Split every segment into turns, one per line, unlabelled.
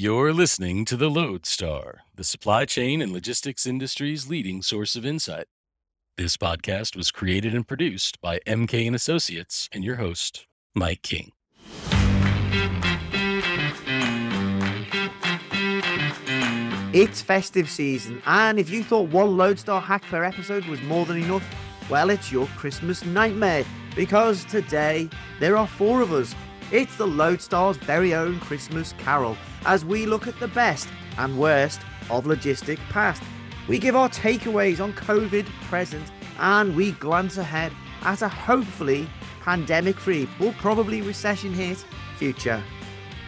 You're listening to the Loadstar, the supply chain and logistics industry's leading source of insight. This podcast was created and produced by MK and Associates and your host, Mike King.
It's festive season, and if you thought one Loadstar hack per episode was more than enough, well, it's your Christmas nightmare because today there are four of us. It's the Loadstar's very own Christmas carol as we look at the best and worst of logistic past. We give our takeaways on COVID present and we glance ahead at a hopefully pandemic free, but probably recession hit future.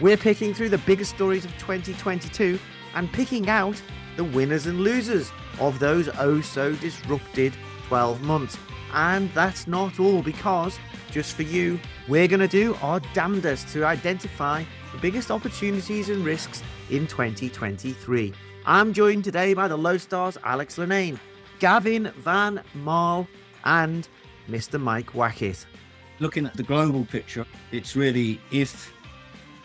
We're picking through the biggest stories of 2022 and picking out the winners and losers of those oh so disrupted 12 months. And that's not all because, just for you, we're going to do our damnedest to identify the biggest opportunities and risks in 2023. I'm joined today by the Loadstar's Alex Lennane, Gavin Van Marle, and Mr. Mike Wackett.
Looking at the global picture, it's really if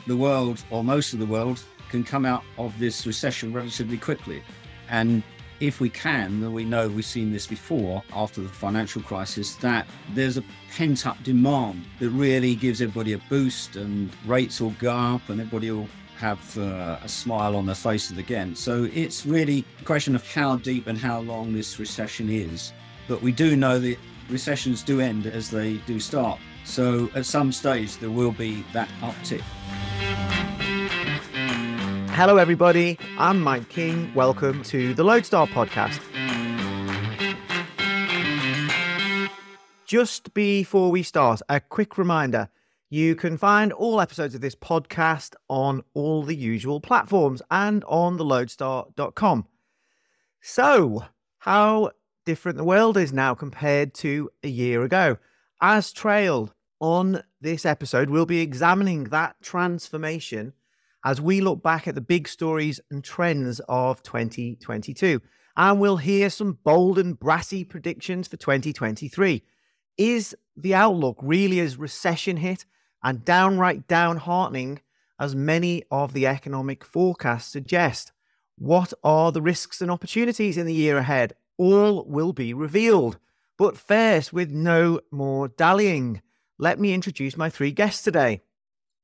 the world or most of the world can come out of this recession relatively quickly. And if we can, we know we've seen this before after the financial crisis, that there's a pent up demand that really gives everybody a boost and rates will go up and everybody will have uh, a smile on their faces again. So it's really a question of how deep and how long this recession is. But we do know that recessions do end as they do start. So at some stage, there will be that uptick.
Hello, everybody. I'm Mike King. Welcome to the Loadstar podcast. Just before we start, a quick reminder you can find all episodes of this podcast on all the usual platforms and on theloadstar.com. So, how different the world is now compared to a year ago. As trailed on this episode, we'll be examining that transformation as we look back at the big stories and trends of 2022. And we'll hear some bold and brassy predictions for 2023. Is the outlook really as recession hit and downright downheartening as many of the economic forecasts suggest? What are the risks and opportunities in the year ahead? All will be revealed. But first, with no more dallying, let me introduce my three guests today.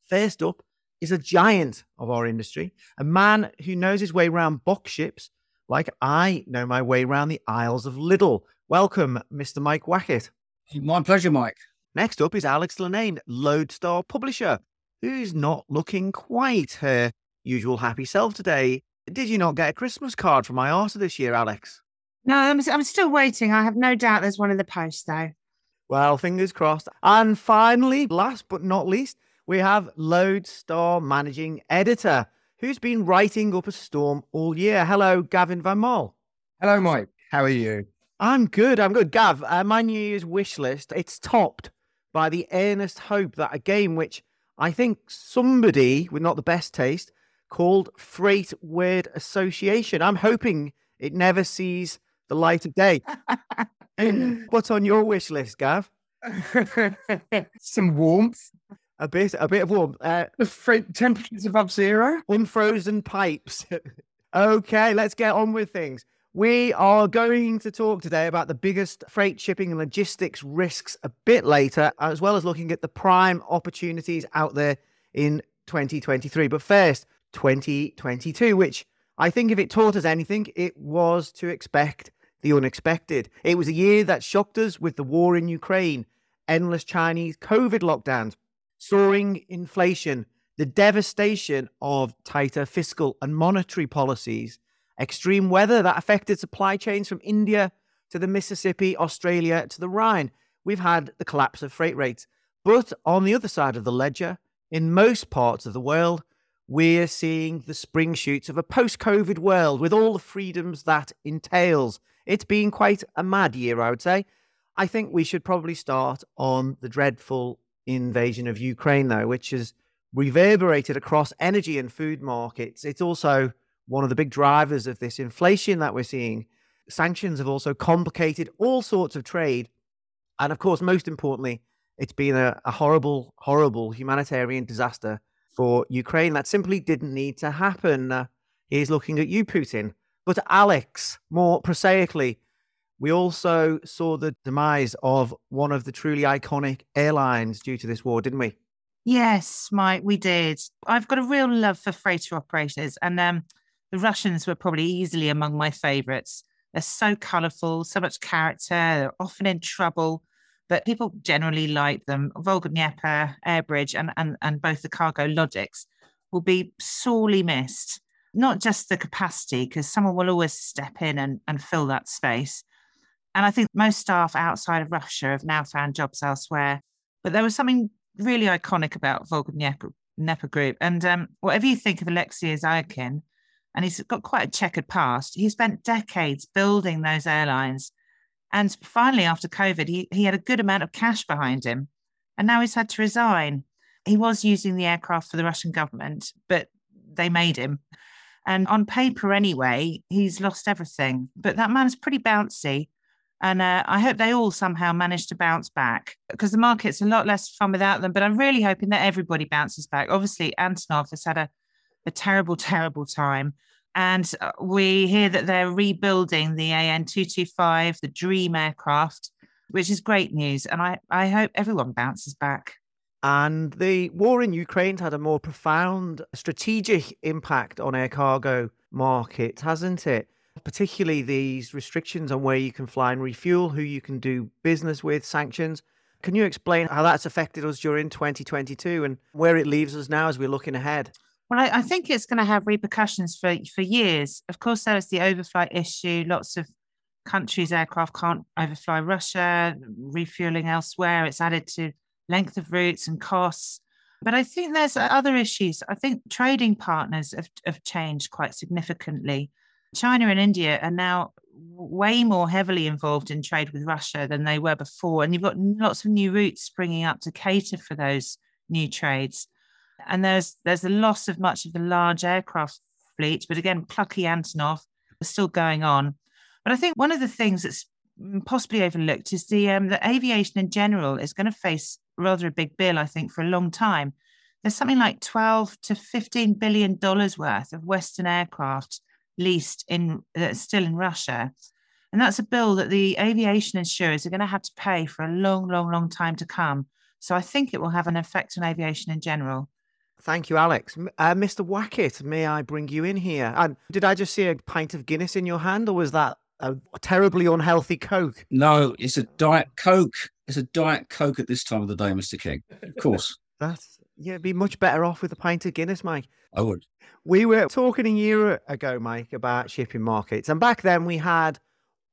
First up, is a giant of our industry, a man who knows his way around box ships like I know my way around the aisles of Lidl. Welcome, Mr. Mike Wackett.
My pleasure, Mike.
Next up is Alex Lennane, Loadstar publisher, who's not looking quite her usual happy self today. Did you not get a Christmas card from my IATA this year, Alex?
No, I'm, I'm still waiting. I have no doubt there's one in the post, though.
Well, fingers crossed. And finally, last but not least, we have Loadstar managing editor who's been writing up a storm all year. Hello, Gavin Van Marle.
Hello, Mike. How are you?
I'm good. I'm good. Gav, uh, my New Year's wish list, it's topped by the earnest hope that a game which I think somebody with not the best taste called Freight Word Association. I'm hoping it never sees the light of day. What's on your wish list, Gav?
Some warmth.
A bit, a bit of warmth. Uh,
The freight temperatures above zero.
unfrozen pipes. okay, let's get on with things. We are going to talk today about the biggest freight shipping and logistics risks a bit later, as well as looking at the prime opportunities out there in 2023. But first, 2022, which I think if it taught us anything, it was to expect the unexpected. It was a year that shocked us with the war in Ukraine, endless Chinese COVID lockdowns, soaring inflation, the devastation of tighter fiscal and monetary policies, extreme weather that affected supply chains from India to the Mississippi, Australia to the Rhine. We've had the collapse of freight rates. But on the other side of the ledger, in most parts of the world, we're seeing the spring shoots of a post COVID world with all the freedoms that entails. It's been quite a mad year, I would say. I think we should probably start on the dreadful invasion of Ukraine, though, which has reverberated across energy and food markets. It's also one of the big drivers of this inflation that we're seeing. Sanctions have also complicated all sorts of trade. And of course, most importantly, it's been a, a horrible, horrible humanitarian disaster for Ukraine. That simply didn't need to happen. Uh, he's looking at you, Putin. But Alex, more prosaically, we also saw the demise of one of the truly iconic airlines due to this war, didn't we?
Yes, Mike, we did. I've got a real love for freighter operators, and um, the Russians were probably easily among my favourites. They're so colourful, so much character, they're often in trouble, but people generally like them. Volga Dnepr, Airbridge, and, and, and both the CargoLogics will be sorely missed. Not just the capacity, because someone will always step in and, and fill that space. And I think most staff outside of Russia have now found jobs elsewhere. But there was something really iconic about Volga Dnepr Group. And um, whatever you think of Alexei Isaikin, and he's got quite a checkered past, he spent decades building those airlines. And finally, after COVID, he, he had a good amount of cash behind him. And now he's had to resign. He was using the aircraft for the Russian government, but they made him. And on paper, anyway, he's lost everything. But that man is pretty bouncy. And uh, I hope they all somehow manage to bounce back because the market's a lot less fun without them. But I'm really hoping that everybody bounces back. Obviously, Antonov has had a, a terrible, terrible time. And uh, we hear that they're rebuilding the AN 225, the Dream aircraft, which is great news. And I, I hope everyone bounces back.
And the war in Ukraine had a more profound strategic impact on air cargo market, hasn't it? Particularly these restrictions on where you can fly and refuel, who you can do business with, sanctions. Can you explain how that's affected us during 2022 and where it leaves us now as we're looking ahead?
Well, I, I think it's going to have repercussions for, for years. Of course, there is the overflight issue. Lots of countries' aircraft can't overfly Russia, refueling elsewhere. It's added to length of routes and costs. But I think there's other issues. I think trading partners have, have changed quite significantly. China and India are now way more heavily involved in trade with Russia than they were before. And you've got lots of new routes springing up to cater for those new trades. And there's there's the loss of much of the large aircraft fleet, but again, plucky Antonov is still going on. But I think one of the things that's possibly overlooked is the um, the aviation in general is going to face rather a big bill, I think, for a long time. There's something like 12 to 15 billion dollars worth of Western aircraft leased in uh, still in Russia. And that's a bill that the aviation insurers are going to have to pay for a long, long, long time to come. So I think it will have an effect on aviation in general.
Thank you, Alex. Uh, Mr. Wackett, may I bring you in here? And did I just see a pint of Guinness in your hand, or was that a terribly unhealthy Coke?
No, it's a Diet Coke. It's a Diet Coke at this time of the day, Mr. King. Of course.
That's yeah, be much better off with a pint of Guinness, Mike.
I would.
We were talking a year ago, Mike, about shipping markets. And back then we had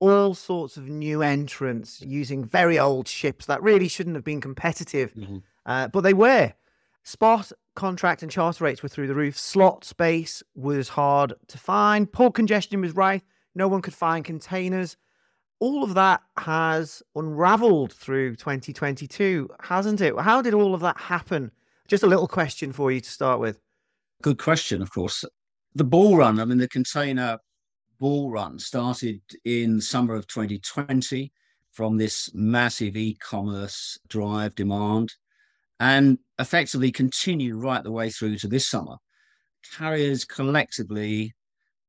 all sorts of new entrants using very old ships that really shouldn't have been competitive, mm-hmm. uh, but they were. Spot, contract, and charter rates were through the roof. Slot space was hard to find. Port congestion was rife. No one could find containers. All of that has unraveled through 2022, hasn't it? How did all of that happen? Just a little question for you to start with.
Good question, of course. The ball run, I mean, the container ball run started in summer of 2020 from this massive e commerce drive demand and effectively continued right the way through to this summer. Carriers collectively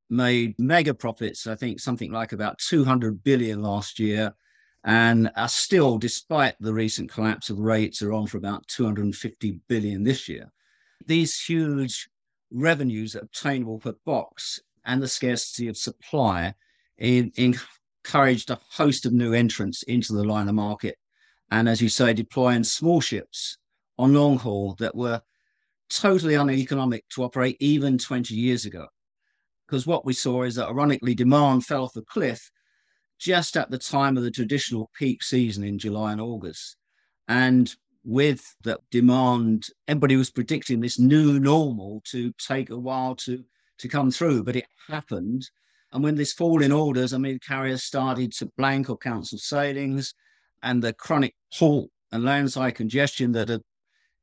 made mega profits, I think something like about 200 billion last year, and are still, despite the recent collapse of rates, are on for about 250 billion this year. These huge revenues obtainable per box and the scarcity of supply in, encouraged a host of new entrants into the liner market. And as you say, deploying small ships on long haul that were totally uneconomic to operate even 20 years ago. Because what we saw is that, ironically, demand fell off a cliff just at the time of the traditional peak season in July and August. And with that demand, everybody was predicting this new normal to take a while to, to come through, but it happened. And when this fall in orders, I mean, carriers started to blank or cancel sailings, and the chronic halt and landside congestion that had,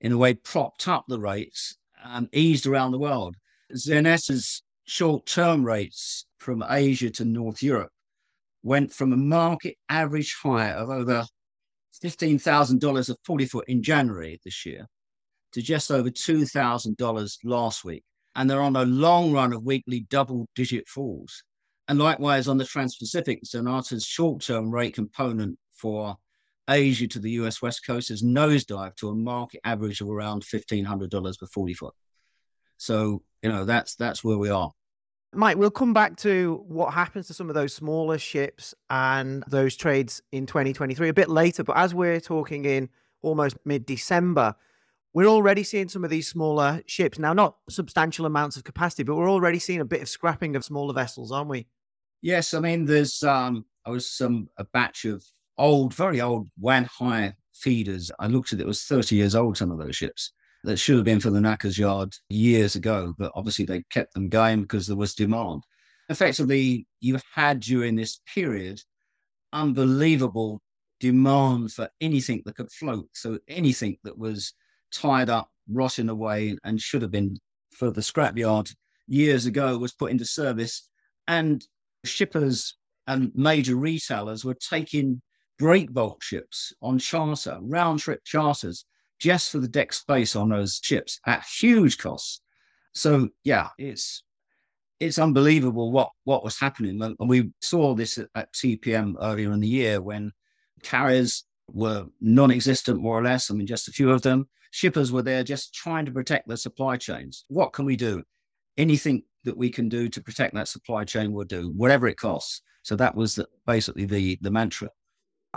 in a way, propped up the rates um, eased around the world. Z&S's short term rates from Asia to North Europe went from a market average high of over $15,000 a 40 foot in January this year to just over $2,000 last week. And they're on a long run of weekly double digit falls. And likewise on the Trans Pacific, Xeneta's short term rate component for Asia to the US West Coast has nosedived to a market average of around $1,500 per 40 foot. So, you know, that's that's where we are.
Mike, we'll come back to what happens to some of those smaller ships and those trades in 2023 a bit later. But as we're talking in almost mid December, we're already seeing some of these smaller ships. Now, not substantial amounts of capacity, but we're already seeing a bit of scrapping of smaller vessels, aren't we?
Yes. I mean, there's, um, I was some, a batch of old, very old Wan Hai feeders. I looked at it, it was 30 years old, some of those ships that should have been for the Knackers Yard years ago, but obviously they kept them going because there was demand. Effectively, you had during this period unbelievable demand for anything that could float. So anything that was tied up, rotting away, and should have been for the scrapyard years ago was put into service. And shippers and major retailers were taking break bulk ships on charter, round trip charters just for the deck space on those ships at huge costs. So yeah, it's it's unbelievable what what was happening, and we saw this at, at TPM earlier in the year when carriers were non-existent more or less. I mean, just a few of them. Shippers were there just trying to protect their supply chains. What can we do? Anything that we can do to protect that supply chain, we'll do, whatever it costs. So that was the, basically the the mantra.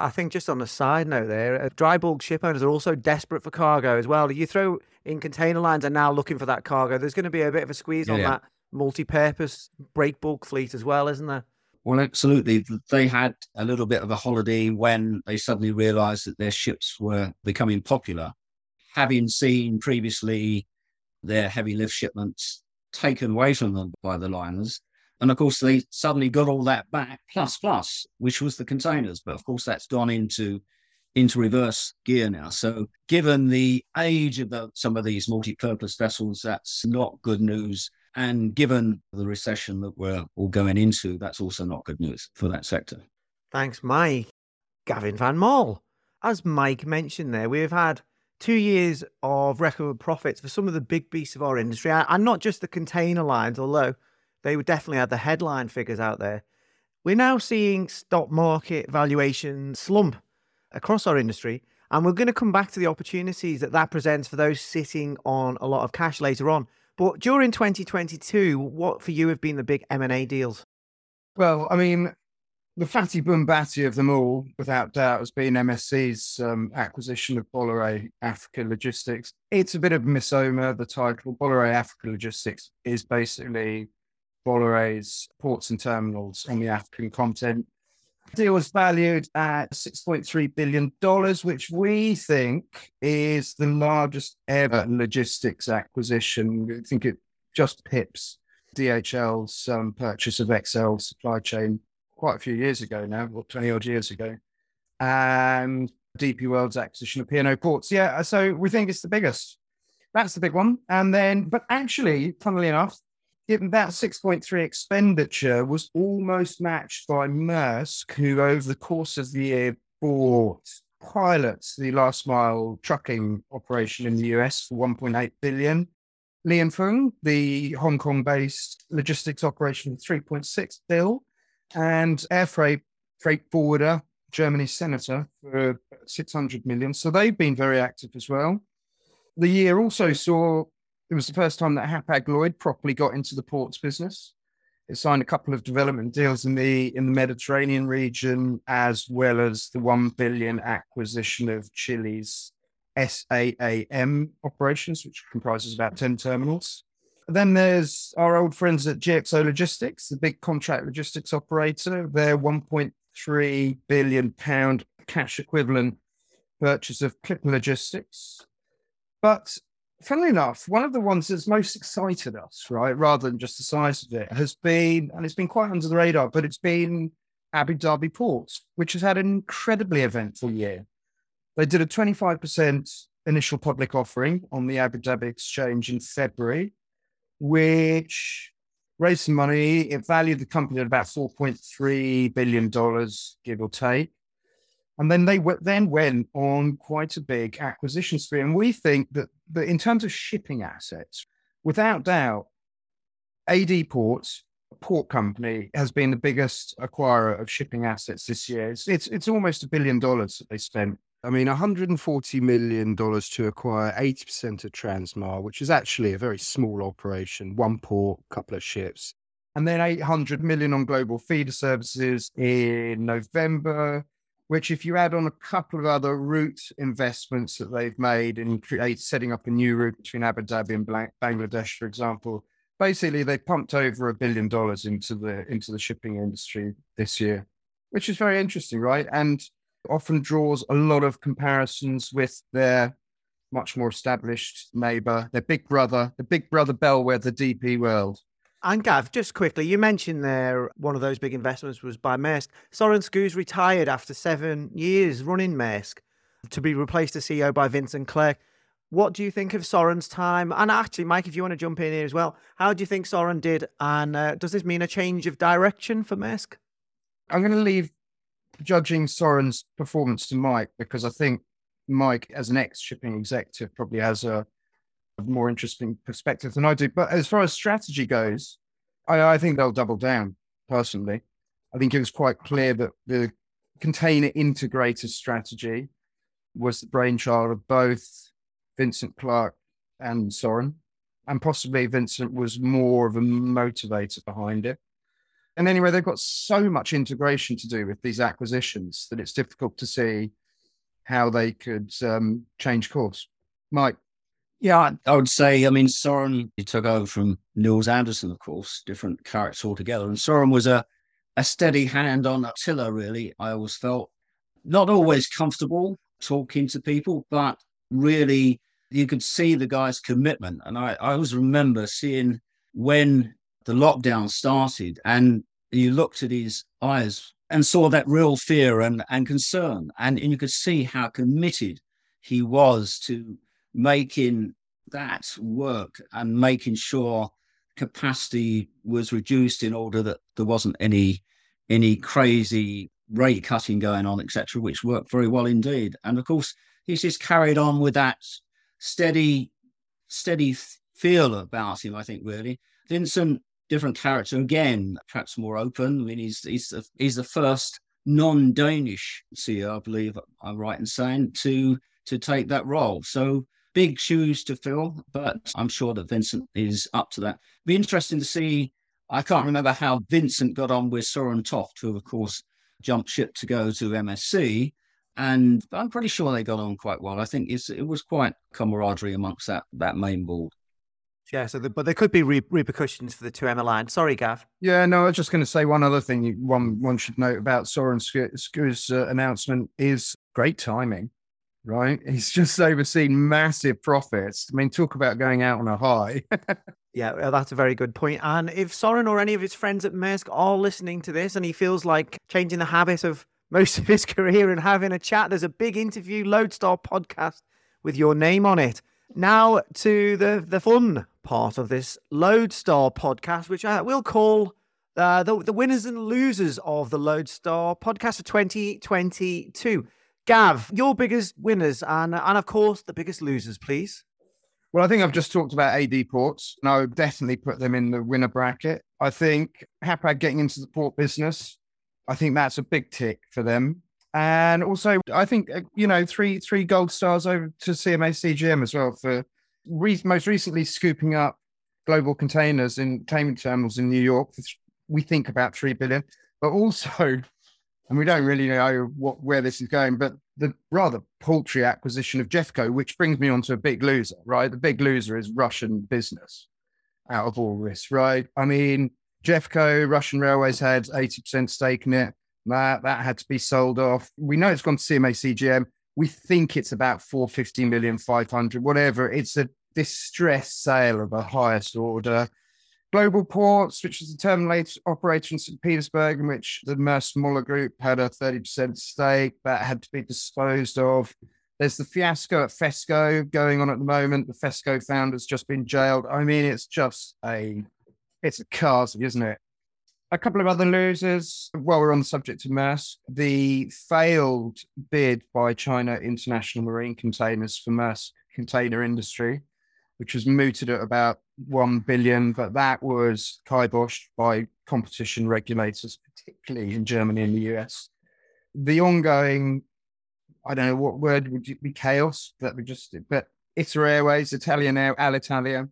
I think just on a side note there, uh, dry bulk ship owners are also desperate for cargo as well. You throw in container lines are now looking for that cargo. There's going to be a bit of a squeeze yeah, on yeah. that multi-purpose break bulk fleet as well, isn't there?
Well, absolutely. They had a little bit of a holiday when they suddenly realized that their ships were becoming popular. Having seen previously their heavy lift shipments taken away from them by the liners, and of course, they suddenly got all that back, plus plus, which was the containers. But of course, that's gone into into reverse gear now. So, given the age of the, some of these multi-purpose vessels, that's not good news. And given the recession that we're all going into, that's also not good news for that sector.
Thanks, Mike. Gavin Van Marle. As Mike mentioned there, we've had two years of record profits for some of the big beasts of our industry, and not just the container lines, although they would definitely have the headline figures out there. We're now seeing stock market valuation slump across our industry, and we're going to come back to the opportunities that that presents for those sitting on a lot of cash later on. But during 2022, what for you have been the big M&A deals?
Well, I mean, the fatty Boombati of them all, without doubt, has been MSC's um, acquisition of Bolloré Africa Logistics. It's a bit of a misnomer, the title. Bolloré Africa Logistics is basically Bolloré's ports and terminals on the African continent. The deal was valued at $6.3 billion, which we think is the largest ever logistics acquisition. I think it just pips DHL's um, purchase of Exel supply chain quite a few years ago now, or 20 odd years ago. And DP World's acquisition of P&O Ports. Yeah, so we think it's the biggest. That's the big one. And then, but actually, funnily enough, given that 6.3 expenditure was almost matched by Maersk, who over the course of the year bought Pilot's the last mile trucking operation in the US for 1.8 billion. Li & Fung, the Hong Kong based logistics operation, 3.6 bill, and Air Freight, Freight Forwarder, Germany's Senator, for 600 million. So they've been very active as well. The year also saw it was the first time that Hapag Lloyd properly got into the ports business. It signed a couple of development deals in the in the Mediterranean region, as well as the one billion acquisition of Chile's SAAM operations, which comprises about ten terminals. Then there's our old friends at GXO Logistics, the big contract logistics operator. Their 1.3 billion pound cash equivalent purchase of Clipper Logistics. But funnily enough, one of the ones that's most excited us, right, rather than just the size of it, has been, and it's been quite under the radar, but it's been Abu Dhabi Ports, which has had an incredibly eventful year. They did a 25% initial public offering on the Abu Dhabi Exchange in February, which raised some money. It valued the company at about $4.3 billion, give or take. And then they w- then went on quite a big acquisition spree. And we think that, that in terms of shipping assets, without doubt, AD Ports, a port company, has been the biggest acquirer of shipping assets this year. It's, it's, it's almost a billion dollars that they spent.
I mean, $140 million to acquire 80% of Transmar, which is actually a very small operation, one port, couple of ships.
And then 800 million on global feeder services in November, which if you add on a couple of other route investments that they've made in create, setting up a new route between Abu Dhabi and Bangladesh, for example, basically they pumped over a billion dollars into the into the shipping industry this year, which is very interesting, right? And often draws a lot of comparisons with their much more established neighbor, their big brother, the big brother bellwether DP World.
And Gav, just quickly, you mentioned there one of those big investments was by Maersk. Soren Skou's retired after seven years running Maersk to be replaced as CEO by Vincent Clerc. What do you think of Soren's time? And actually, Mike, if you want to jump in here as well, how do you think Soren did? And uh, does this mean a change of direction for Maersk?
I'm going to leave judging Soren's performance to Mike because I think Mike, as an ex shipping executive, probably has a, more interesting perspective than I do. But as far as strategy goes, I, I think they'll double down personally. I think it was quite clear that the container integrator strategy was the brainchild of both Vincent Clerc and Soren. And possibly Vincent was more of a motivator behind it. And anyway, they've got so much integration to do with these acquisitions that it's difficult to see how they could um, change course. Mike.
Yeah, I would say, I mean, Soren, he took over from Nils Andersen, of course, different characters altogether. And Soren was a, a steady hand on a tiller, really. I always felt not always comfortable talking to people, but really you could see the guy's commitment. And I, I always remember seeing when the lockdown started and you looked at his eyes and saw that real fear and, and concern. And, and you could see how committed he was to making that work and making sure capacity was reduced in order that there wasn't any any crazy rate cutting going on, etc., which worked very well indeed. And of course, he's just carried on with that steady, steady feel about him. I think really, Vincent different character again, perhaps more open. I mean, he's he's the, he's the first non-Danish CEO, I believe I'm right in saying, to to take that role. So big shoes to fill, but I'm sure that Vincent is up to that. Be interesting to see. I can't remember how Vincent got on with Soren Toft, who of course jumped ship to go to MSC. And I'm pretty sure they got on quite well. I think it was quite camaraderie amongst that that main board.
Yeah, so the, but there could be re- repercussions for the 2M alliance. Sorry, Gav.
Yeah, no, I was just going to say one other thing. One one should note about Soren Skou's uh, announcement is great timing, right? He's just overseen massive profits. I mean, talk about going out on a high.
yeah, that's a very good point. And if Soren or any of his friends at Maersk are listening to this and he feels like changing the habit of most of his career and having a chat, there's a big interview, Loadstar podcast with your name on it. Now to the the fun part of this Loadstar podcast, which I will call uh, the, the winners and losers of the Loadstar podcast of 2022. Gav, your biggest winners and, and of course, the biggest losers, please.
Well, I think I've just talked about AD ports, and I would definitely put them in the winner bracket. I think Hapag getting into the port business, I think that's a big tick for them. And also, I think uh, you know three three gold stars over to CMA CGM as well for re- most recently scooping up global containers in containment terminals in New York. We think about three billion, but also, and we don't really know what where this is going, but the rather paltry acquisition of Gefco, which brings me on to a big loser, right? The big loser is Russian business out of all this, right? I mean, Gefco, Russian Railways had 80% stake in it. That that had to be sold off. We know it's gone to CMA CGM. We think it's about 450 million, 500, whatever. It's a distressed sale of a highest order. Global Ports, which is a terminal operator in St. Petersburg, in which the Maersk Moller Group had a 30% stake, that had to be disposed of. There's the fiasco at Fesco going on at the moment. The Fesco founder's just been jailed. I mean, it's just a, it's a cars, isn't it? A couple of other losers. While we're on the subject of Maersk, the failed bid by China International Marine Containers for Maersk Container Industry, which was mooted at about 1 billion, but that was kiboshed by competition regulators, particularly in Germany and the US. The ongoing, I don't know what word would it be, chaos that we just, but ITA Airways, Italian Air, Alitalia,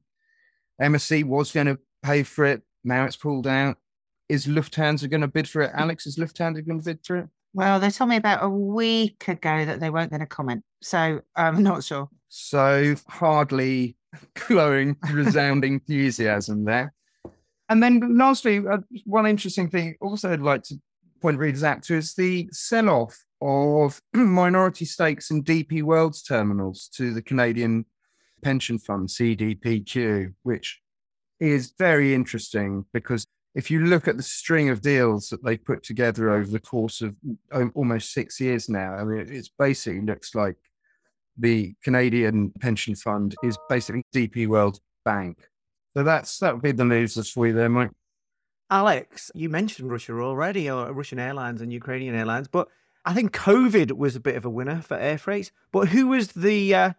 MSC was going to pay for it. Now it's pulled out. Is Lufthansa going to bid for it? Alex, is Lufthansa going to bid for it?
Well, they told me about a week ago that they weren't going to comment. So I'm not sure.
So hardly glowing, resounding enthusiasm there. And then lastly, uh, one interesting thing also I'd like to point readers out to is the sell off of minority stakes in DP World's terminals to the Canadian pension fund, CDPQ, which is very interesting because if you look at the string of deals that they put together over the course of almost six years now, I mean, it's basically looks like the Canadian pension fund is basically DP World Bank. So that's that would be the news this week there, Mike.
Alex, you mentioned Russia already, or Russian airlines and Ukrainian airlines, but I think COVID was a bit of a winner for air freight. But who was the uh,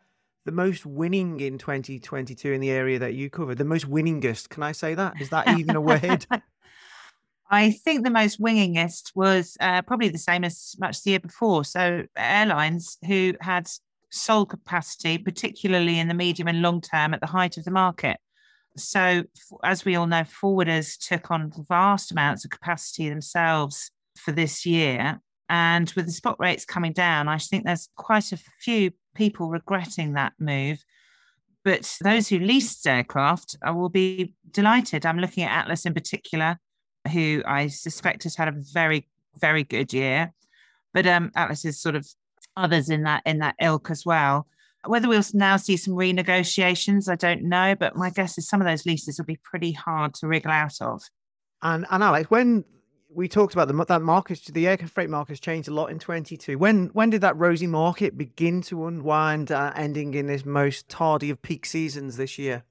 the most winning in 2022 in the area that you covered? The most winningest? Can I say that? Is that even a word?
I think the most wingingest was uh, probably the same as much the year before. So airlines who had sold capacity, particularly in the medium and long term at the height of the market. So, as we all know, forwarders took on vast amounts of capacity themselves for this year. And with the spot rates coming down, I think there's quite a few people regretting that move. But those who leased aircraft will be delighted. I'm looking at Atlas in particular, who I suspect has had a very, very good year. But um, Atlas is sort of others in that in that ilk as well. Whether we'll now see some renegotiations, I don't know, but my guess is some of those leases will be pretty hard to wriggle out of.
And and Alex, when we talked about the that market, the air freight market has changed a lot in 22. When when did that rosy market begin to unwind, uh, ending in this most tardy of peak seasons this year?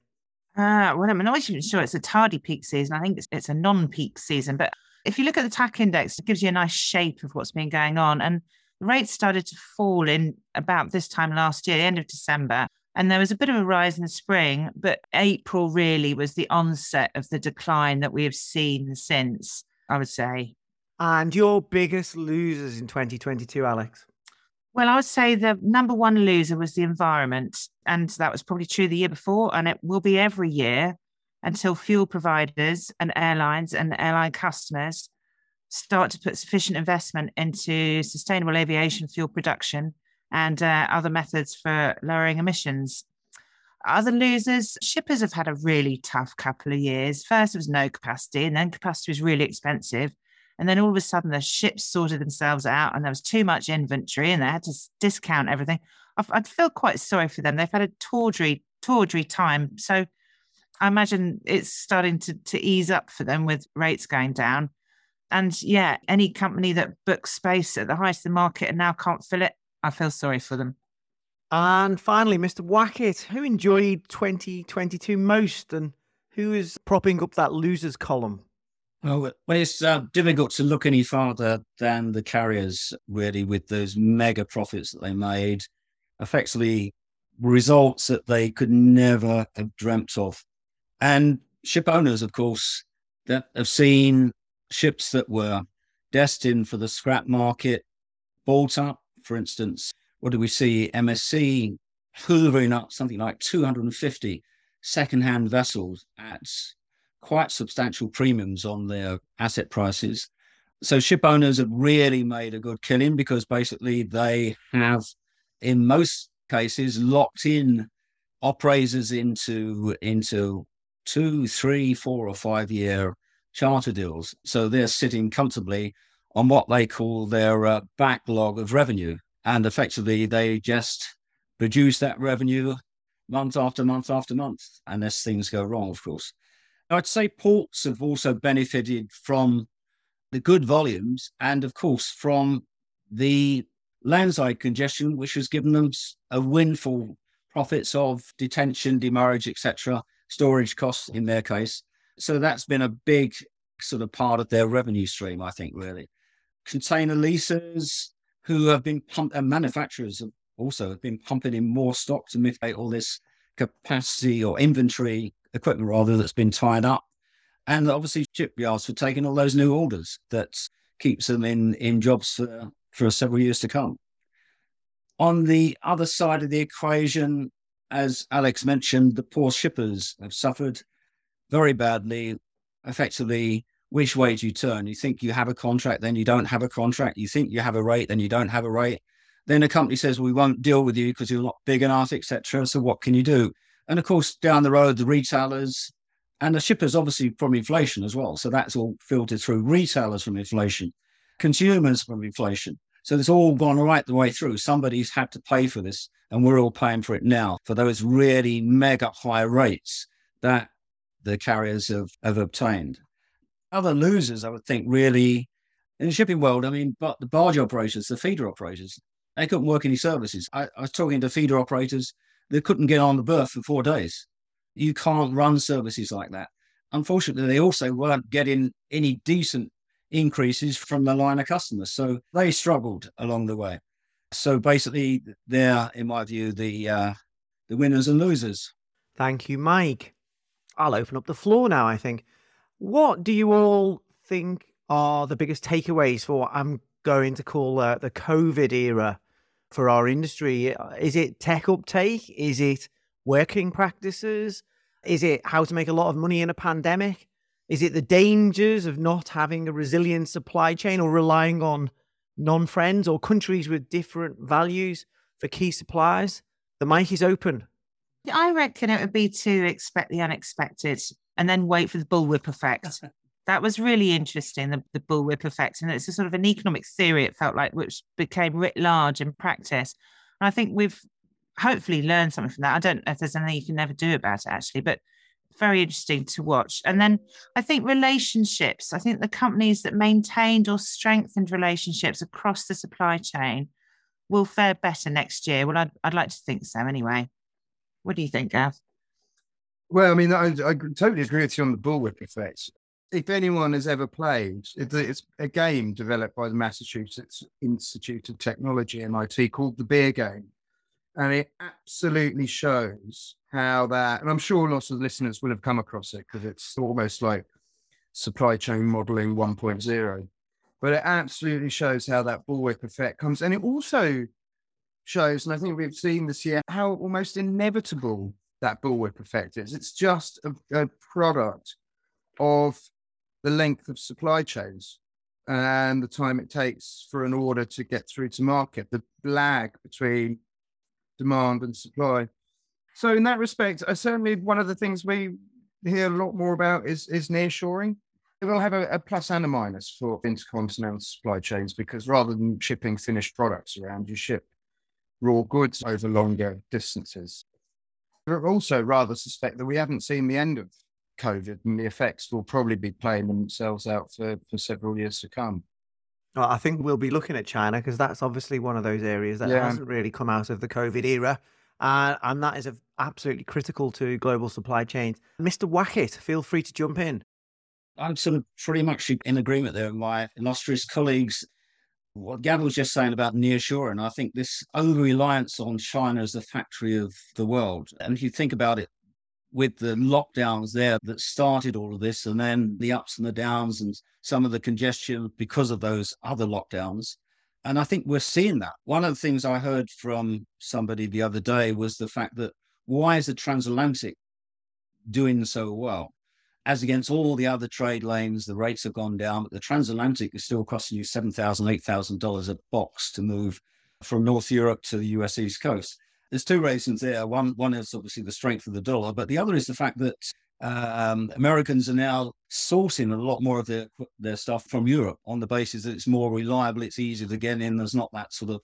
Uh, well, I'm not even sure it's a tardy peak season. I think it's, it's a non-peak season. But if you look at the TAC index, it gives you a nice shape of what's been going on. And rates started to fall in about this time last year, end of December. And there was a bit of a rise in the spring, but April really was the onset of the decline that we have seen since, I would say.
And your biggest losers in 2022, Alex?
Well, I would say the number one loser was the environment. And that was probably true the year before, and it will be every year until fuel providers and airlines and airline customers start to put sufficient investment into sustainable aviation fuel production and uh, other methods for lowering emissions. Other losers, shippers have had a really tough couple of years. First, there was no capacity, and then capacity was really expensive. And then all of a sudden, the ships sorted themselves out, and there was too much inventory, and they had to discount everything. I feel quite sorry for them. They've had a tawdry, tawdry time. So I imagine it's starting to, to ease up for them with rates going down. And yeah, any company that books space at the height of the market and now can't fill it, I feel sorry for them.
And finally, Mr. Wackett, who enjoyed 2022 most and who is propping up that losers column?
Well, it's uh, difficult to look any farther than the carriers, really, with those mega profits that they made, effectively results that they could never have dreamt of. And ship owners, of course, that have seen ships that were destined for the scrap market bought up. For instance, what do we see? MSC hoovering up something like 250 second-hand vessels at quite substantial premiums on their asset prices. So ship owners have really made a good killing because basically they have, in most cases, locked in operators into into two, three, four, or five year charter deals. So they're sitting comfortably on what they call their uh, backlog of revenue. And effectively, they just produce that revenue month after month after month, unless things go wrong, of course. I'd say ports have also benefited from the good volumes and, of course, from the landside congestion, which has given them a windfall profits of detention, demurrage, etc., storage costs in their case. So that's been a big sort of part of their revenue stream, I think, really. Container leases who have been pumped, and manufacturers have also have been pumping in more stock to mitigate all this capacity or inventory equipment rather that's been tied up. And obviously shipyards for taking all those new orders that keeps them in, in jobs for, for several years to come. On the other side of the equation, as Alex mentioned, the poor shippers have suffered very badly. Effectively, which way do you turn? You think you have a contract, then you don't have a contract. You think you have a rate, then you don't have a rate. Then a company says, well, we won't deal with you because you're not big enough, etc. So what can you do? And of course, down the road, the retailers and the shippers, obviously from inflation as well. So that's all filtered through retailers from inflation, consumers from inflation. So it's all gone right the way through. Somebody's had to pay for this, and we're all paying for it now for those really mega high rates that the carriers have, have obtained. Other losers, I would think, really in the shipping world, I mean, but the barge operators, the feeder operators, they couldn't work any services. I, I was talking to feeder operators, they couldn't get on the berth for four days. You can't run services like that. Unfortunately, they also weren't getting any decent increases from the liner customers. So they struggled along the way. So basically, they're, in my view, the uh, the winners and losers.
Thank you, Mike. I'll open up the floor now. I think. What do you all think are the biggest takeaways for what I'm going to call uh, the COVID era for our industry? Is it tech uptake? Is it working practices? Is it how to make a lot of money in a pandemic? Is it the dangers of not having a resilient supply chain or relying on non friends or countries with different values for key suppliers? The mic is open.
I reckon it would be to expect the unexpected and then wait for the bullwhip effect. that was really interesting, the, the bullwhip effect. And it's a sort of an economic theory, it felt like, which became writ large in practice. And I think we've hopefully learned something from that. I don't know if there's anything you can never do about it, actually, but very interesting to watch. And then I think relationships, I think the companies that maintained or strengthened relationships across the supply chain will fare better next year. Well, I'd, I'd like to think so anyway. What do you think, Gav?
Well, I mean, I, I totally agree with you on the bullwhip effect if anyone has ever played, it's a game developed by the Massachusetts Institute of Technology, MIT, called the Beer Game. And it absolutely shows how that, and I'm sure lots of listeners will have come across it because it's almost like supply chain modeling 1.0. But it absolutely shows how that bullwhip effect comes. And it also shows, and I think we've seen this year, how almost inevitable that bullwhip effect is. It's just a, a product of the length of supply chains and the time it takes for an order to get through to market, the lag between demand and supply. So in that respect, uh, certainly one of the things we hear a lot more about is is nearshoring. It will have a, a plus and a minus for intercontinental supply chains because rather than shipping finished products around, you ship raw goods over longer distances. I also rather suspect that we haven't seen the end of COVID, and the effects will probably be playing themselves out for, for several years to come.
I think we'll be looking at China because that's obviously one of those areas that yeah. hasn't really come out of the COVID era. Uh, and that is absolutely critical to global supply chains. Mr. Wackett, feel free to jump in.
I'm sort of pretty much in agreement there with my illustrious colleagues. What Gav was just saying about nearshoring, I think this over reliance on China as the factory of the world. And if you think about it, with the lockdowns there that started all of this, and then the ups and the downs, and some of the congestion because of those other lockdowns. And I think we're seeing that. One of the things I heard from somebody the other day was the fact that why is the transatlantic doing so well? As against all the other trade lanes, the rates have gone down, but the transatlantic is still costing you $7,000, $8,000 a box to move from North Europe to the US East Coast there's two reasons there. One one is obviously the strength of the dollar, but the other is the fact that um, Americans are now sourcing a lot more of their their stuff from Europe on the basis that it's more reliable, it's easier to get in. There's not that sort of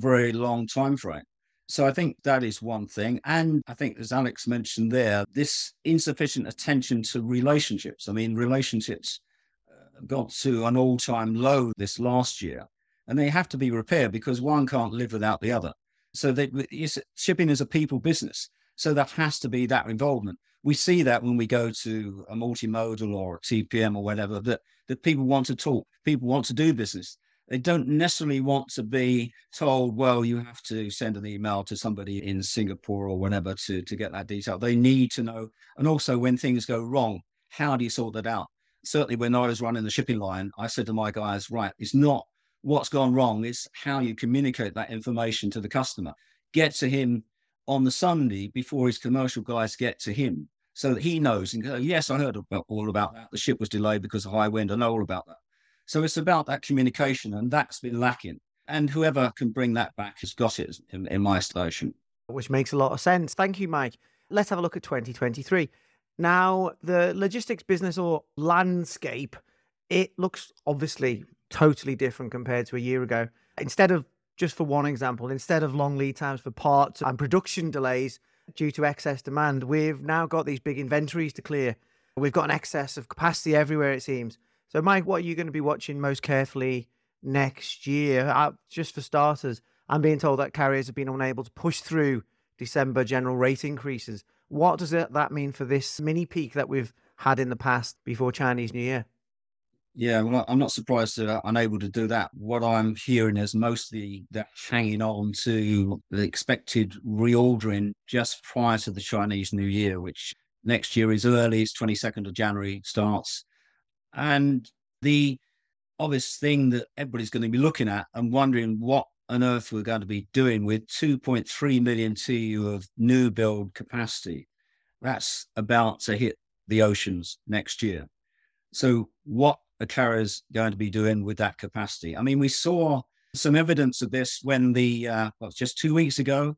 very long time frame. So I think that is one thing, and I think as Alex mentioned there, this insufficient attention to relationships. I mean, relationships uh, got to an all-time low this last year, and they have to be repaired because one can't live without the other. So shipping is a people business. So that has to be that involvement. We see that when we go to a multimodal or a TPM or whatever, that, that people want to talk, people want to do business. They don't necessarily want to be told, well, you have to send an email to somebody in Singapore or whatever to, to get that detail. They need to know. And also, when things go wrong, how do you sort that out? Certainly, when I was running the shipping line, I said to my guys, right, it's not what's gone wrong, it's how you communicate that information to the customer. Get to him on the Sunday before his commercial guys get to him so that he knows and go, yes, I heard about, all about that. The ship was delayed because of high wind. I know all about that. So it's about that communication, and that's been lacking. And whoever can bring that back has got it in, in my estimation.
Which makes a lot of sense. Thank you, Mike. Let's have a look at 2023. Now, the logistics business or landscape, it looks obviously totally different compared to a year ago. Instead of, just for one example, instead of long lead times for parts and production delays due to excess demand, we've now got these big inventories to clear. We've got an excess of capacity everywhere, it seems. So, Mike, what are you going to be watching most carefully next year? Uh, just for starters, I'm being told that carriers have been unable to push through December general rate increases. What does that mean for this mini peak that we've had in the past before Chinese New Year?
Yeah, well, I'm not surprised that I'm unable to do that. What I'm hearing is mostly that hanging on to the expected reordering just prior to the Chinese New Year, which next year is early, it's 22nd of January starts. And the obvious thing that everybody's going to be looking at and wondering what on earth we're going to be doing with 2.3 million TEU of new build capacity. That's about to hit the oceans next year. So, what are carriers going to be doing with that capacity? I mean, we saw some evidence of this when the, uh, well, just two weeks ago,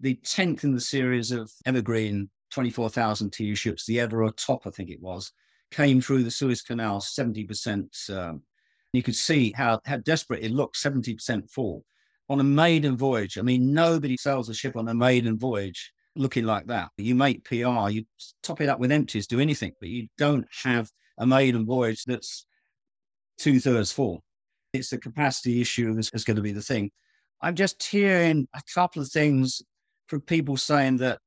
the 10th in the series of Evergreen 24,000 TEU ships, the Ever Top, I think it was, came through the Suez Canal 70%. Um, you could see how, how desperate it looked 70% full on a maiden voyage. I mean, nobody sells a ship on a maiden voyage looking like that. You make PR, you top it up with empties, do anything, but you don't have a maiden voyage that's two thirds full. It's a capacity issue that's going to be the thing. I'm just hearing a couple of things from people saying that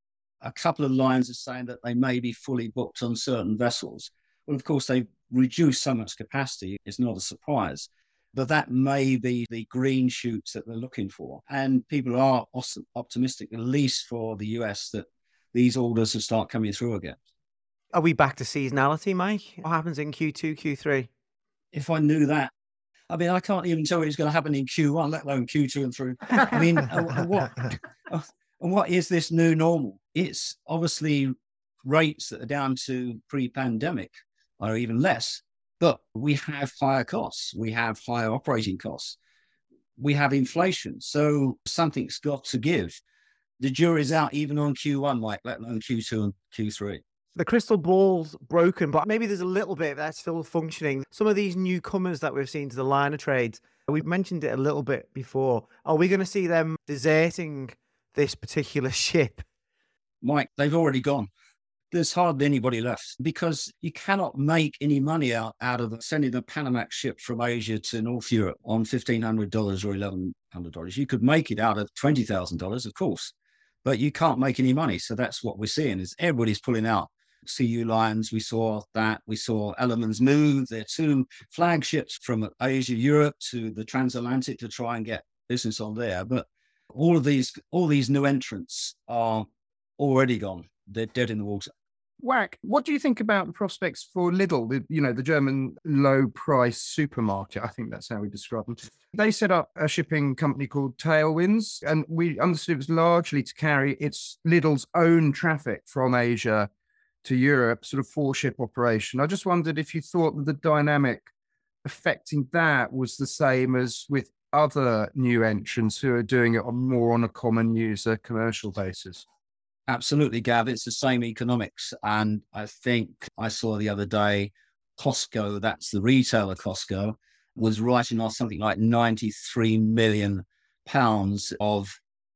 a couple of lines are saying that they may be fully booked on certain vessels. Well, of course, they've reduced so much capacity. It's not a surprise. But that may be the green shoots that they're looking for. And people are optimistic, at least for the US, that these orders will start coming through again.
Are we back to seasonality, Mike? What happens in Q2, Q3?
If I knew that, I mean, I can't even tell what's going to happen in Q1, let alone Q2 and through. I mean, uh, what, uh, and what is this new normal? It's obviously rates that are down to pre pandemic or even less. But we have higher costs, we have higher operating costs, we have inflation. So something's got to give. The jury's out even on Q1, Mike, let alone Q2 and Q3
the crystal ball's broken, but maybe there's a little bit that's still functioning. Some of these newcomers that we've seen to the line of trades, we've mentioned it a little bit before. Are we going to see them deserting this particular ship?
Mike, they've already gone there's hardly anybody left because you cannot make any money out, out of sending a Panamax ship from Asia to North Europe on $1,500 or $1,100. You could make it out of $20,000, of course, but you can't make any money. So that's what we're seeing is everybody's pulling out. CU Lines, we saw that. We saw Elements move their two flagships from Asia, Europe to the transatlantic to try and get business on there. But all of these, all these new entrants are already gone they're dead in the water.
Whack, what do you think about the prospects for Lidl, the, you know, the German low price supermarket? I think that's how we describe them. They set up a shipping company called Tailwinds, and we understood it was largely to carry its Lidl's own traffic from Asia to Europe, sort of four ship operation. I just wondered if you thought that the dynamic affecting that was the same as with other new entrants who are doing it on more on a common user commercial basis.
Absolutely, Gav. It's the same economics. And I think I saw the other day Costco, that's the retailer Costco, was writing off something like 93 million pounds of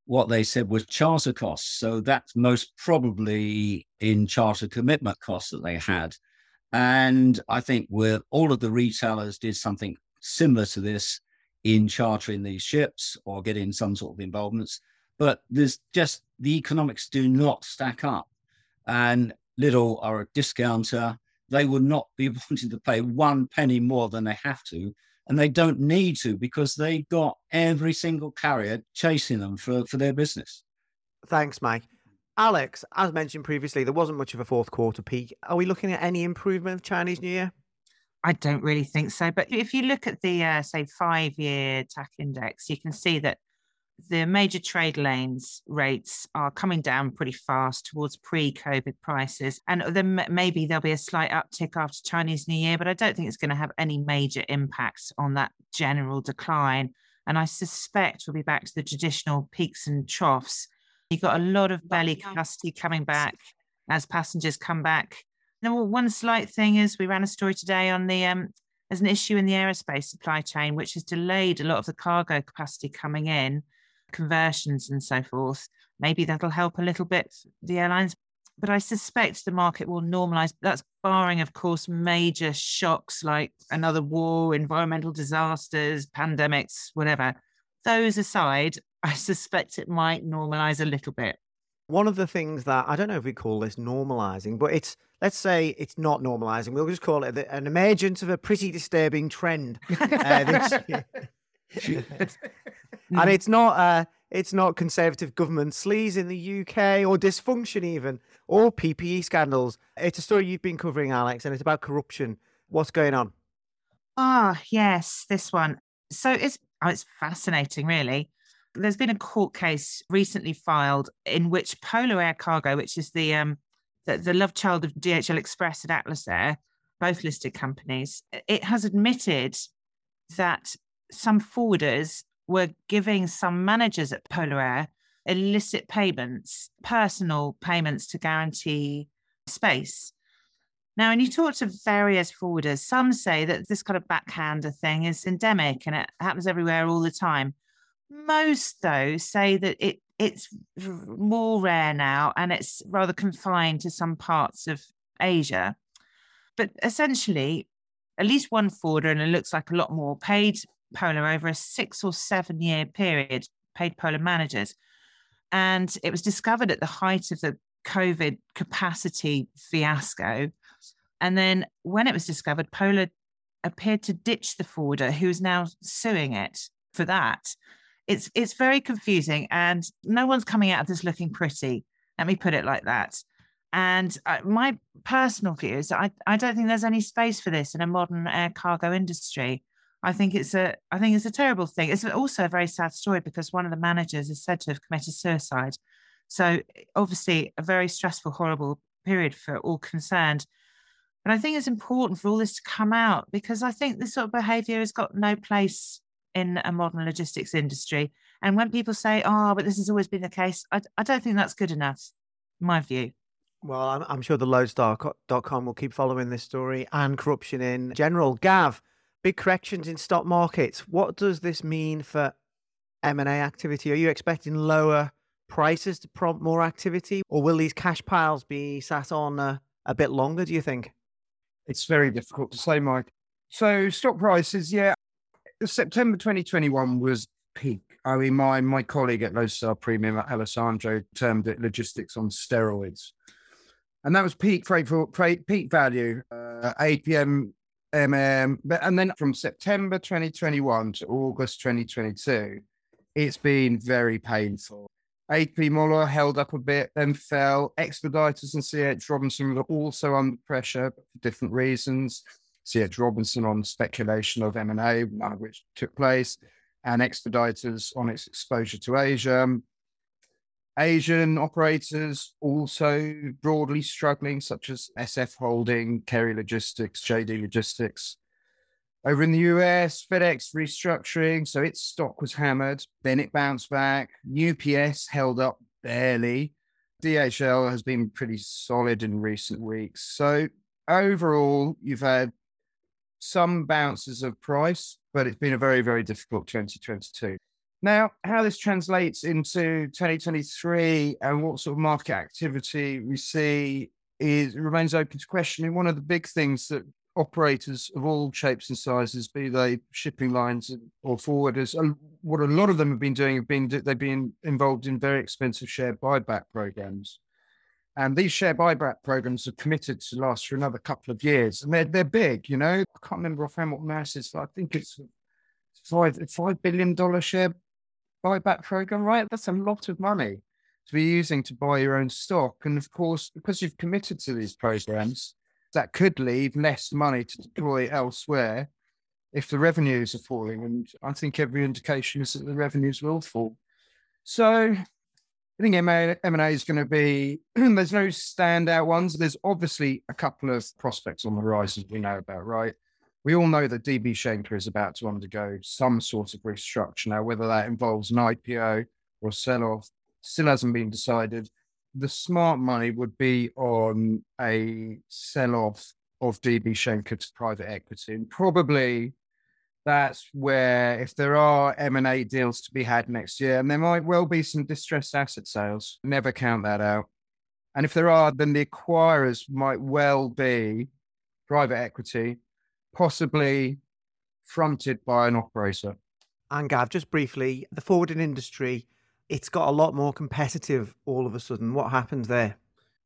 what they said was charter costs. So that's most probably in charter commitment costs that they had. And I think with all of the retailers did something similar to this in chartering these ships or getting some sort of involvements. But there's just the economics do not stack up. And Lidl are a discounter. They would not be wanting to pay one penny more than they have to. And they don't need to because they got every single carrier chasing them for, for their business.
Thanks, Mike. Alex, as mentioned previously, there wasn't much of a fourth quarter peak. Are we looking at any improvement of Chinese New Year?
I don't really think so. But if you look at the, uh, say, five year TAC index, you can see that the major trade lanes rates are coming down pretty fast towards pre COVID prices. And then maybe there'll be a slight uptick after Chinese New Year, but I don't think it's going to have any major impact on that general decline. And I suspect we'll be back to the traditional peaks and troughs You've got a lot of belly capacity coming back as passengers come back. Now, one slight thing is we ran a story today on the um, there's an issue in the aerospace supply chain which has delayed a lot of the cargo capacity coming in, conversions and so forth. Maybe that'll help a little bit the airlines, but I suspect the market will normalize. That's barring, of course, major shocks like another war, environmental disasters, pandemics, whatever. Those aside, I suspect it might normalize a little bit.
One of the things that I don't know if we call this normalizing, but it's let's say it's not normalizing. We'll just call it an emergence of a pretty disturbing trend. uh, this, and it's not uh, it's not conservative government sleaze in the UK or dysfunction even or PPE scandals. It's a story you've been covering, Alex, and it's about corruption. What's going on?
Ah, oh, yes, this one. So it's oh, it's fascinating, really. There's been a court case recently filed in which Polar Air Cargo, which is the um, the, the love child of DHL Express and Atlas Air, both listed companies, it has admitted that some forwarders were giving some managers at Polar Air illicit payments, personal payments to guarantee space. Now, when you talk to various forwarders, some say that this kind of backhander thing is endemic and it happens everywhere all the time. Most, though, say that it it's more rare now and it's rather confined to some parts of Asia. But essentially, at least one forwarder, and it looks like a lot more, paid Polar over a six or seven year period, paid Polar managers. And it was discovered at the height of the COVID capacity fiasco. And then when it was discovered, Polar appeared to ditch the forwarder who is now suing it for that it's it's very confusing and no one's coming out of this looking pretty let me put it like that and uh, my personal view is I, I don't think there's any space for this in a modern air cargo industry i think it's a i think it's a terrible thing it's also a very sad story because one of the managers is said to have committed suicide so obviously a very stressful horrible period for all concerned but i think it's important for all this to come out because i think this sort of behavior has got no place in a modern logistics industry. And when people say, oh, but this has always been the case, I, I don't think that's good enough, my view.
Well, I'm, I'm sure theloadstar.com will keep following this story and corruption in general. Gav, big corrections in stock markets. What does this mean for M&A activity? Are you expecting lower prices to prompt more activity or will these cash piles be sat on a, a bit longer, do you think?
It's very difficult to say, Mike. So stock prices, yeah, September 2021 was peak. I mean, my my colleague at Loadstar Premium, Alessandro, termed it logistics on steroids, and that was peak freight for peak value, uh, APM, MM. But and then from September 2021 to August 2022, it's been very painful. AP Moller held up a bit, then fell. Expeditors and CH Robinson were also under pressure for different reasons. C.H. Robinson on speculation of M&A, none of which took place, and Expeditors on its exposure to Asia. Asian operators also broadly struggling, such as SF Holding, Kerry Logistics, JD Logistics. Over in the US, FedEx restructuring, so its stock was hammered. Then it bounced back. UPS held up barely. DHL has been pretty solid in recent weeks. So overall, you've had some bounces of price, but it's been a very, very difficult 2022. Now, how this translates into 2023 and what sort of market activity we see is remains open to questioning. One of the big things that operators of all shapes and sizes, be they shipping lines or forwarders, what a lot of them have been doing have been they've been involved in very expensive share buyback programs. And these share buyback programs are committed to last for another couple of years. And they're they're big, you know. I can't remember offhand what Maersk is. I think it's five five billion dollar share buyback program, right? That's a lot of money to be using to buy your own stock. And of course, because you've committed to these programs, that could leave less money to deploy elsewhere if the revenues are falling. And I think every indication is that the revenues will fall. So I think M&A is going to be, there's no standout ones. There's obviously a couple of prospects on the horizon we know about, right? We all know that DB Schenker is about to undergo some sort of restructure. Now, whether that involves an IPO or sell off still hasn't been decided. The smart money would be on a sell off of DB Schenker to private equity. And probably that's where, if there are M&A deals to be had next year, and there might well be some distressed asset sales, never count that out. And if there are, then the acquirers might well be private equity possibly fronted by an operator.
And Gav, just briefly, the forwarding industry, it's got a lot more competitive all of a sudden. What happened there?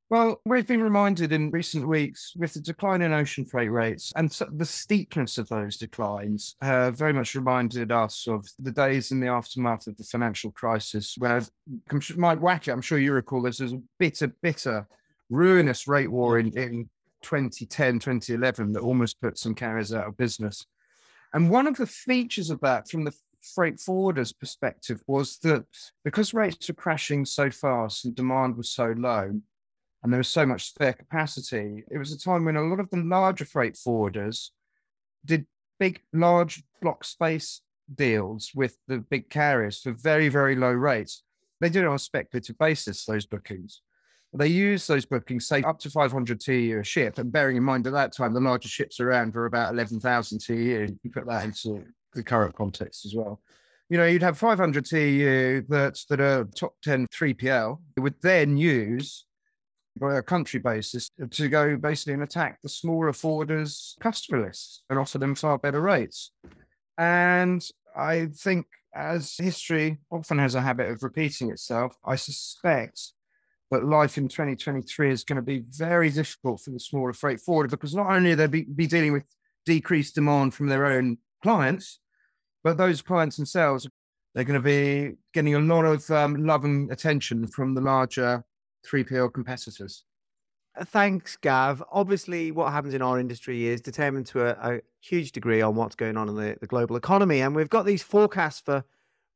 Well, we've been reminded in recent weeks with the decline in ocean freight rates and the steepness of those declines have very much reminded us of the days in the aftermath of the financial crisis where Mike Wackett, I'm sure you recall this, was a bitter, bitter, ruinous rate war in, in 2010, 2011 that almost put some carriers out of business. And one of the features of that from the freight forwarders perspective was that because rates were crashing so fast and demand was so low and there was so much spare capacity, it was a time when a lot of the larger freight forwarders did big, large block space deals with the big carriers for very, very low rates. They did it on a speculative basis, those bookings. They use those bookings, say up to 500 TEU a ship. And bearing in mind at that time, the largest ships around were about 11,000 TEU. You put that into the current context as well. You know, you'd have 500 TEU that's, that are top 10 3PL. It would then use by a country basis to go basically and attack the smaller forwarders' customer lists and offer them far better rates. And I think as history often has a habit of repeating itself, I suspect but life in 2023 is going to be very difficult for the smaller freight forwarder because not only they'll be, be dealing with decreased demand from their own clients, but those clients themselves, they're going to be getting a lot of um, love and attention from the larger 3PL competitors.
Uh, thanks, Gav. Obviously, what happens in our industry is determined to a, a huge degree on what's going on in the, the global economy. And we've got these forecasts for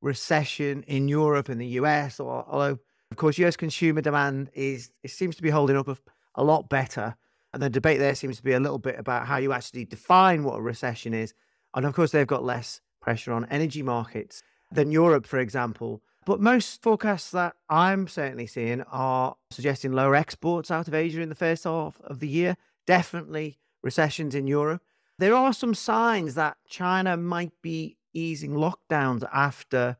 recession in Europe and the US, or although of course, US consumer demand is it seems to be holding up a, a lot better. And the debate there seems to be a little bit about how you actually define what a recession is. And of course, they've got less pressure on energy markets than Europe, for example. But most forecasts that I'm certainly seeing are suggesting lower exports out of Asia in the first half of the year. Definitely recessions in Europe. There are some signs that China might be easing lockdowns after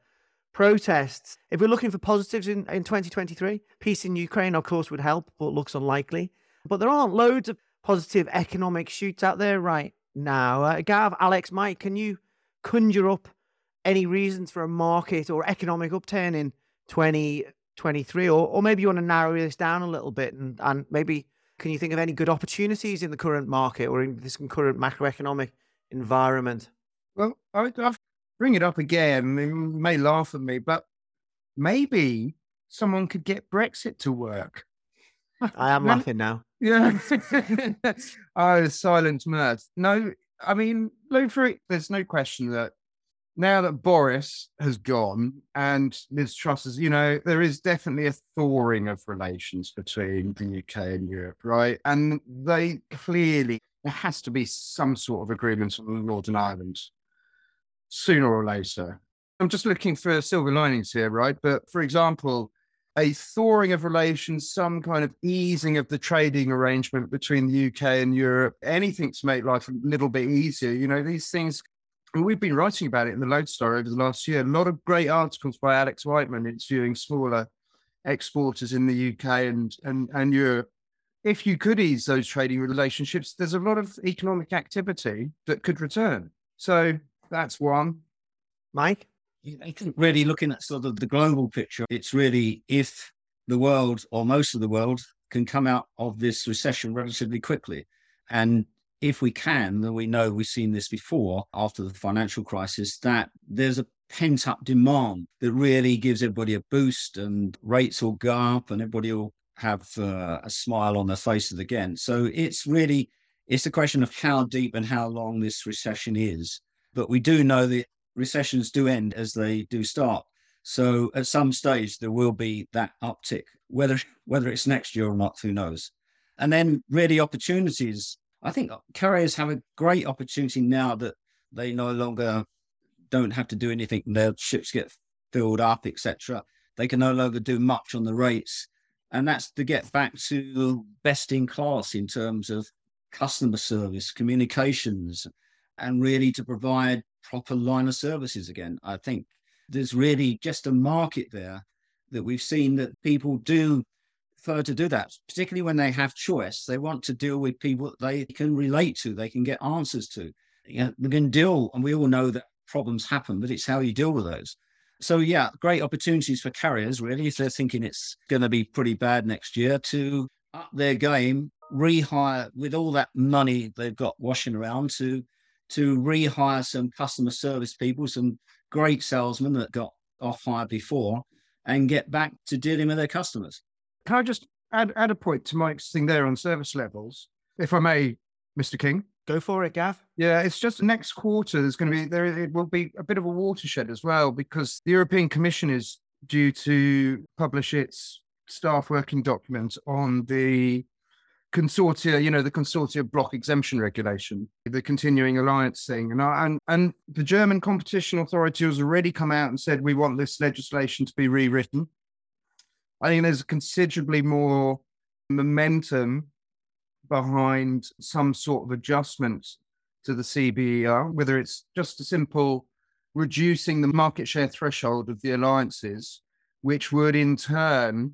protests. If we're looking for positives in, in 2023, peace in Ukraine, of course, would help, but looks unlikely. But there aren't loads of positive economic shoots out there right now. Uh, Gav, Alex, Mike, can you conjure up any reasons for a market or economic upturn in 2023? Or, or maybe you want to narrow this down a little bit and, and maybe can you think of any good opportunities in the current market or in this current macroeconomic environment?
Well, I, would have bring it up again. They may laugh at me, but maybe someone could get Brexit to work.
I am laughing now.
Yeah. oh, silent mirth. No, I mean, Luther, there's no question that now that Boris has gone and Liz Truss is, you know, there is definitely a thawing of relations between the UK and Europe, right? And they clearly, there has to be some sort of agreement on the Northern Ireland sooner or later. I'm just looking for silver linings here, right? But for example, a thawing of relations, some kind of easing of the trading arrangement between the UK and Europe, anything to make life a little bit easier. You know, these things, we've been writing about it in the Loadstar over the last year. A lot of great articles by Alex Whiteman interviewing smaller exporters in the UK and, and, and Europe. If you could ease those trading relationships, there's a lot of economic activity that could return. So that's one.
Mike?
I think really looking at sort of the global picture, it's really if the world or most of the world can come out of this recession relatively quickly. And if we can, then we know we've seen this before after the financial crisis, that there's a pent up demand that really gives everybody a boost and rates will go up and everybody will have uh, a smile on their faces again. So it's really, it's a question of how deep and how long this recession is. But we do know that recessions do end as they do start. So at some stage there will be that uptick, whether whether it's next year or not, who knows. And then really opportunities. I think carriers have a great opportunity now that they no longer don't have to do anything. Their ships get filled up, etc. They can no longer do much on the rates, and that's to get back to best in class in terms of customer service, communications, and really to provide proper line of services again. I think there's really just a market there that we've seen that people do prefer to do that, particularly when they have choice. They want to deal with people they can relate to, they can get answers to. You know, they can deal, and we all know that problems happen, but it's how you deal with those. So yeah, great opportunities for carriers really if they're thinking it's going to be pretty bad next year to up their game, rehire with all that money they've got washing around to to rehire some customer service people, some great salesmen that got off hire before, and get back to dealing with their customers.
Can I just add, add a point to Mike's thing there on service levels, if I may, Mr. King?
Go for it, Gav.
Yeah, it's just next quarter. There's going to be there. It will be a bit of a watershed as well because the European Commission is due to publish its staff working document on the consortia, you know, the consortia block exemption regulation, the continuing alliance thing. And, and, and the German competition authority has already come out and said, we want this legislation to be rewritten. I think there's considerably more momentum behind some sort of adjustment to the CBER, whether it's just a simple reducing the market share threshold of the alliances, which would in turn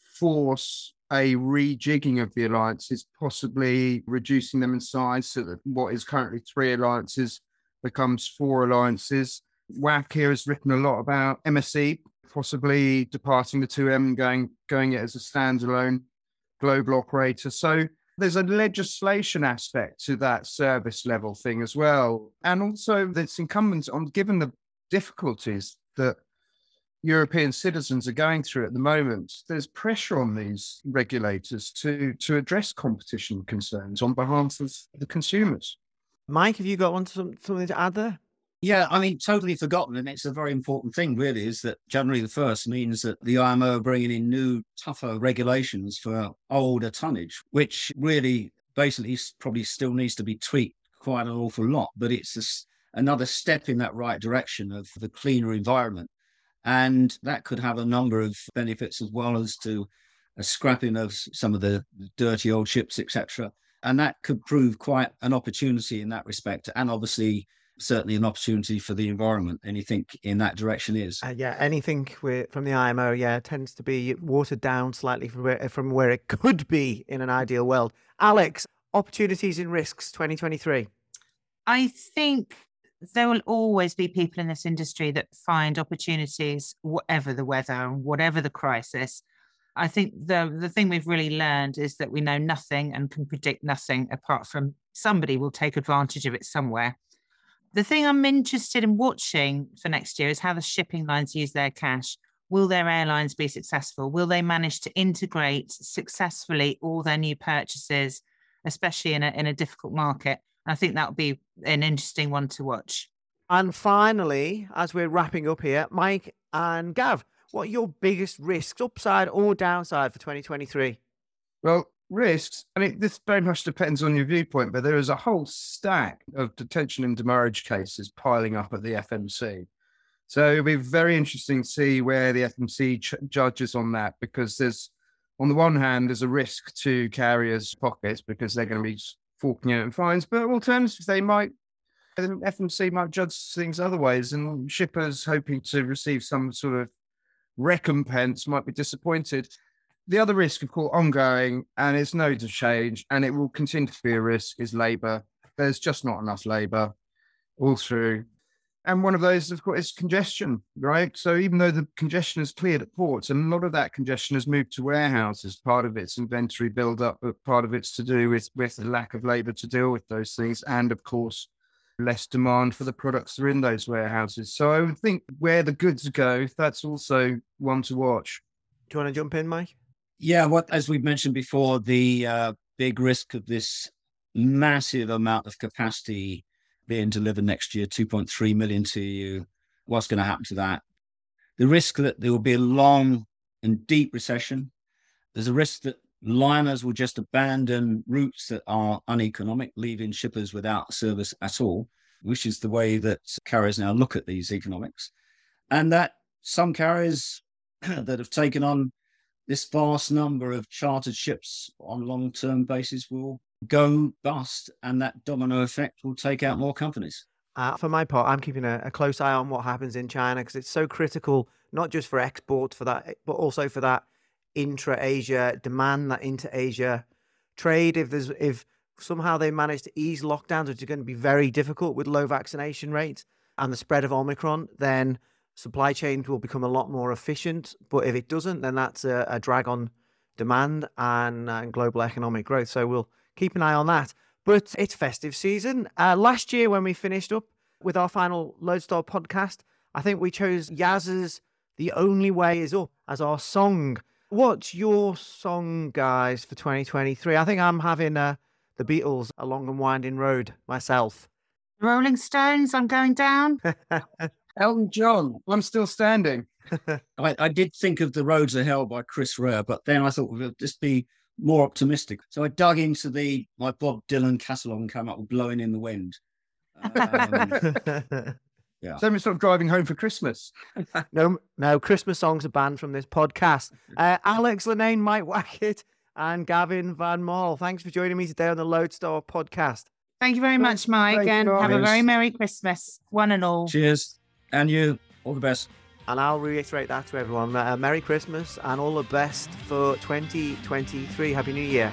force a rejigging of the alliances, possibly reducing them in size so that what is currently three alliances becomes four alliances. WAC here has written a lot about MSC possibly departing the 2M, going going it as a standalone global operator. So there's a legislation aspect to that service level thing as well. And also it's incumbent on given the difficulties that European citizens are going through at the moment, there's pressure on these regulators to to address competition concerns on behalf of the consumers.
Mike, have you got one something to add there?
Yeah, I mean, totally forgotten, and it's a very important thing. Really, is that January the first means that the IMO are bringing in new, tougher regulations for older tonnage, which really, basically, probably still needs to be tweaked quite an awful lot. But it's a, another step in that right direction of the cleaner environment and that could have a number of benefits as well as to a scrapping of some of the dirty old ships, etc. And that could prove quite an opportunity in that respect. And obviously, certainly an opportunity for the environment. Anything in that direction is.
Uh, yeah, anything from the IMO, yeah, tends to be watered down slightly from where, from where it could be in an ideal world. Alex, opportunities and risks 2023.
I think there will always be people in this industry that find opportunities, whatever the weather, and whatever the crisis. I think the the thing we've really learned is that we know nothing and can predict nothing apart from somebody will take advantage of it somewhere. The thing I'm interested in watching for next year is how the shipping lines use their cash. Will their airlines be successful? Will they manage to integrate successfully all their new purchases, especially in a in a difficult market? I think that would be an interesting one to watch.
And finally, as we're wrapping up here, Mike and Gav, what are your biggest risks, upside or downside for 2023?
Well, risks, I mean, this very much depends on your viewpoint, but there is a whole stack of detention and demurrage cases piling up at the FMC. So it'll be very interesting to see where the FMC ch- judges on that because there's, on the one hand, there's a risk to carriers' pockets because they're going to be forking out fines, but alternatively, they might FMC might judge things other ways, and shippers hoping to receive some sort of recompense might be disappointed. The other risk, of course, ongoing, and it's no to change, and it will continue to be a risk, is labour. There's just not enough labour all through. And one of those, of course, is congestion, right? So even though the congestion has cleared at ports, and a lot of that congestion has moved to warehouses. Part of it's inventory build-up, but part of it's to do with, with the lack of labour to deal with those things. And of course, less demand for the products that are in those warehouses. So I would think where the goods go, that's also one to watch.
Do you want to jump in, Mike?
Yeah, what as we've mentioned before, the uh, big risk of this massive amount of capacity being delivered next year, 2.3 million TEU. What's going to happen to that? The risk that there will be a long and deep recession. There's a risk that liners will just abandon routes that are uneconomic, leaving shippers without service at all, which is the way that carriers now look at these economics. And that some carriers that have taken on this vast number of chartered ships on long term basis will go bust, and that domino effect will take out more companies.
Uh, for my part, I'm keeping a, a, close eye on what happens in China because it's so critical, not just for export for that, but also for that intra-Asia demand, that inter-Asia trade. If there's if somehow they manage to ease lockdowns, which is going to be very difficult with low vaccination rates and the spread of Omicron, then supply chains will become a lot more efficient. But if it doesn't, then that's a, a drag on demand and, and global economic growth. So we'll keep an eye on that. But it's festive season. Uh, last year, when we finished up with our final Loadstar podcast, I think we chose Yazz's The Only Way Is Up as our song. What's your song, guys, for 2023? I think I'm having uh, the Beatles, A Long and Winding Road myself.
Rolling Stones, I'm going down.
Elton John, I'm still standing.
I, I, did think of The Roads of Hell by Chris Rea, but then I thought, well, just be more optimistic. So I dug into the my Bob Dylan catalog and came up with "Blowing in the Wind."
Um, yeah. So I'm sort of driving home for Christmas.
no, no, Christmas songs are banned from this podcast. Uh, Alex Lennane, Mike Wackett, and Gavin Van Marle. Thanks for joining me today on the Loadstar podcast.
Thank you very much, Mike, and have a very Merry Christmas, one and all.
Cheers. And you, all the best.
And I'll reiterate that to everyone. Uh, Merry Christmas and all the best for 2023. Happy New Year.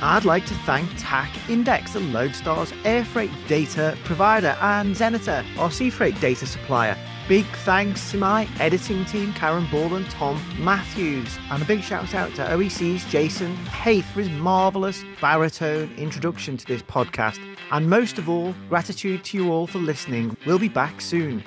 I'd like to thank TAC Index, the Loadstar's air freight data provider, and Xeneta, our sea freight data supplier. Big thanks to my editing team, Karen Ball and Tom Matthews. And a big shout out to OEC's Jason Haith for his marvellous baritone introduction to this podcast. And most of all, gratitude to you all for listening. We'll be back soon.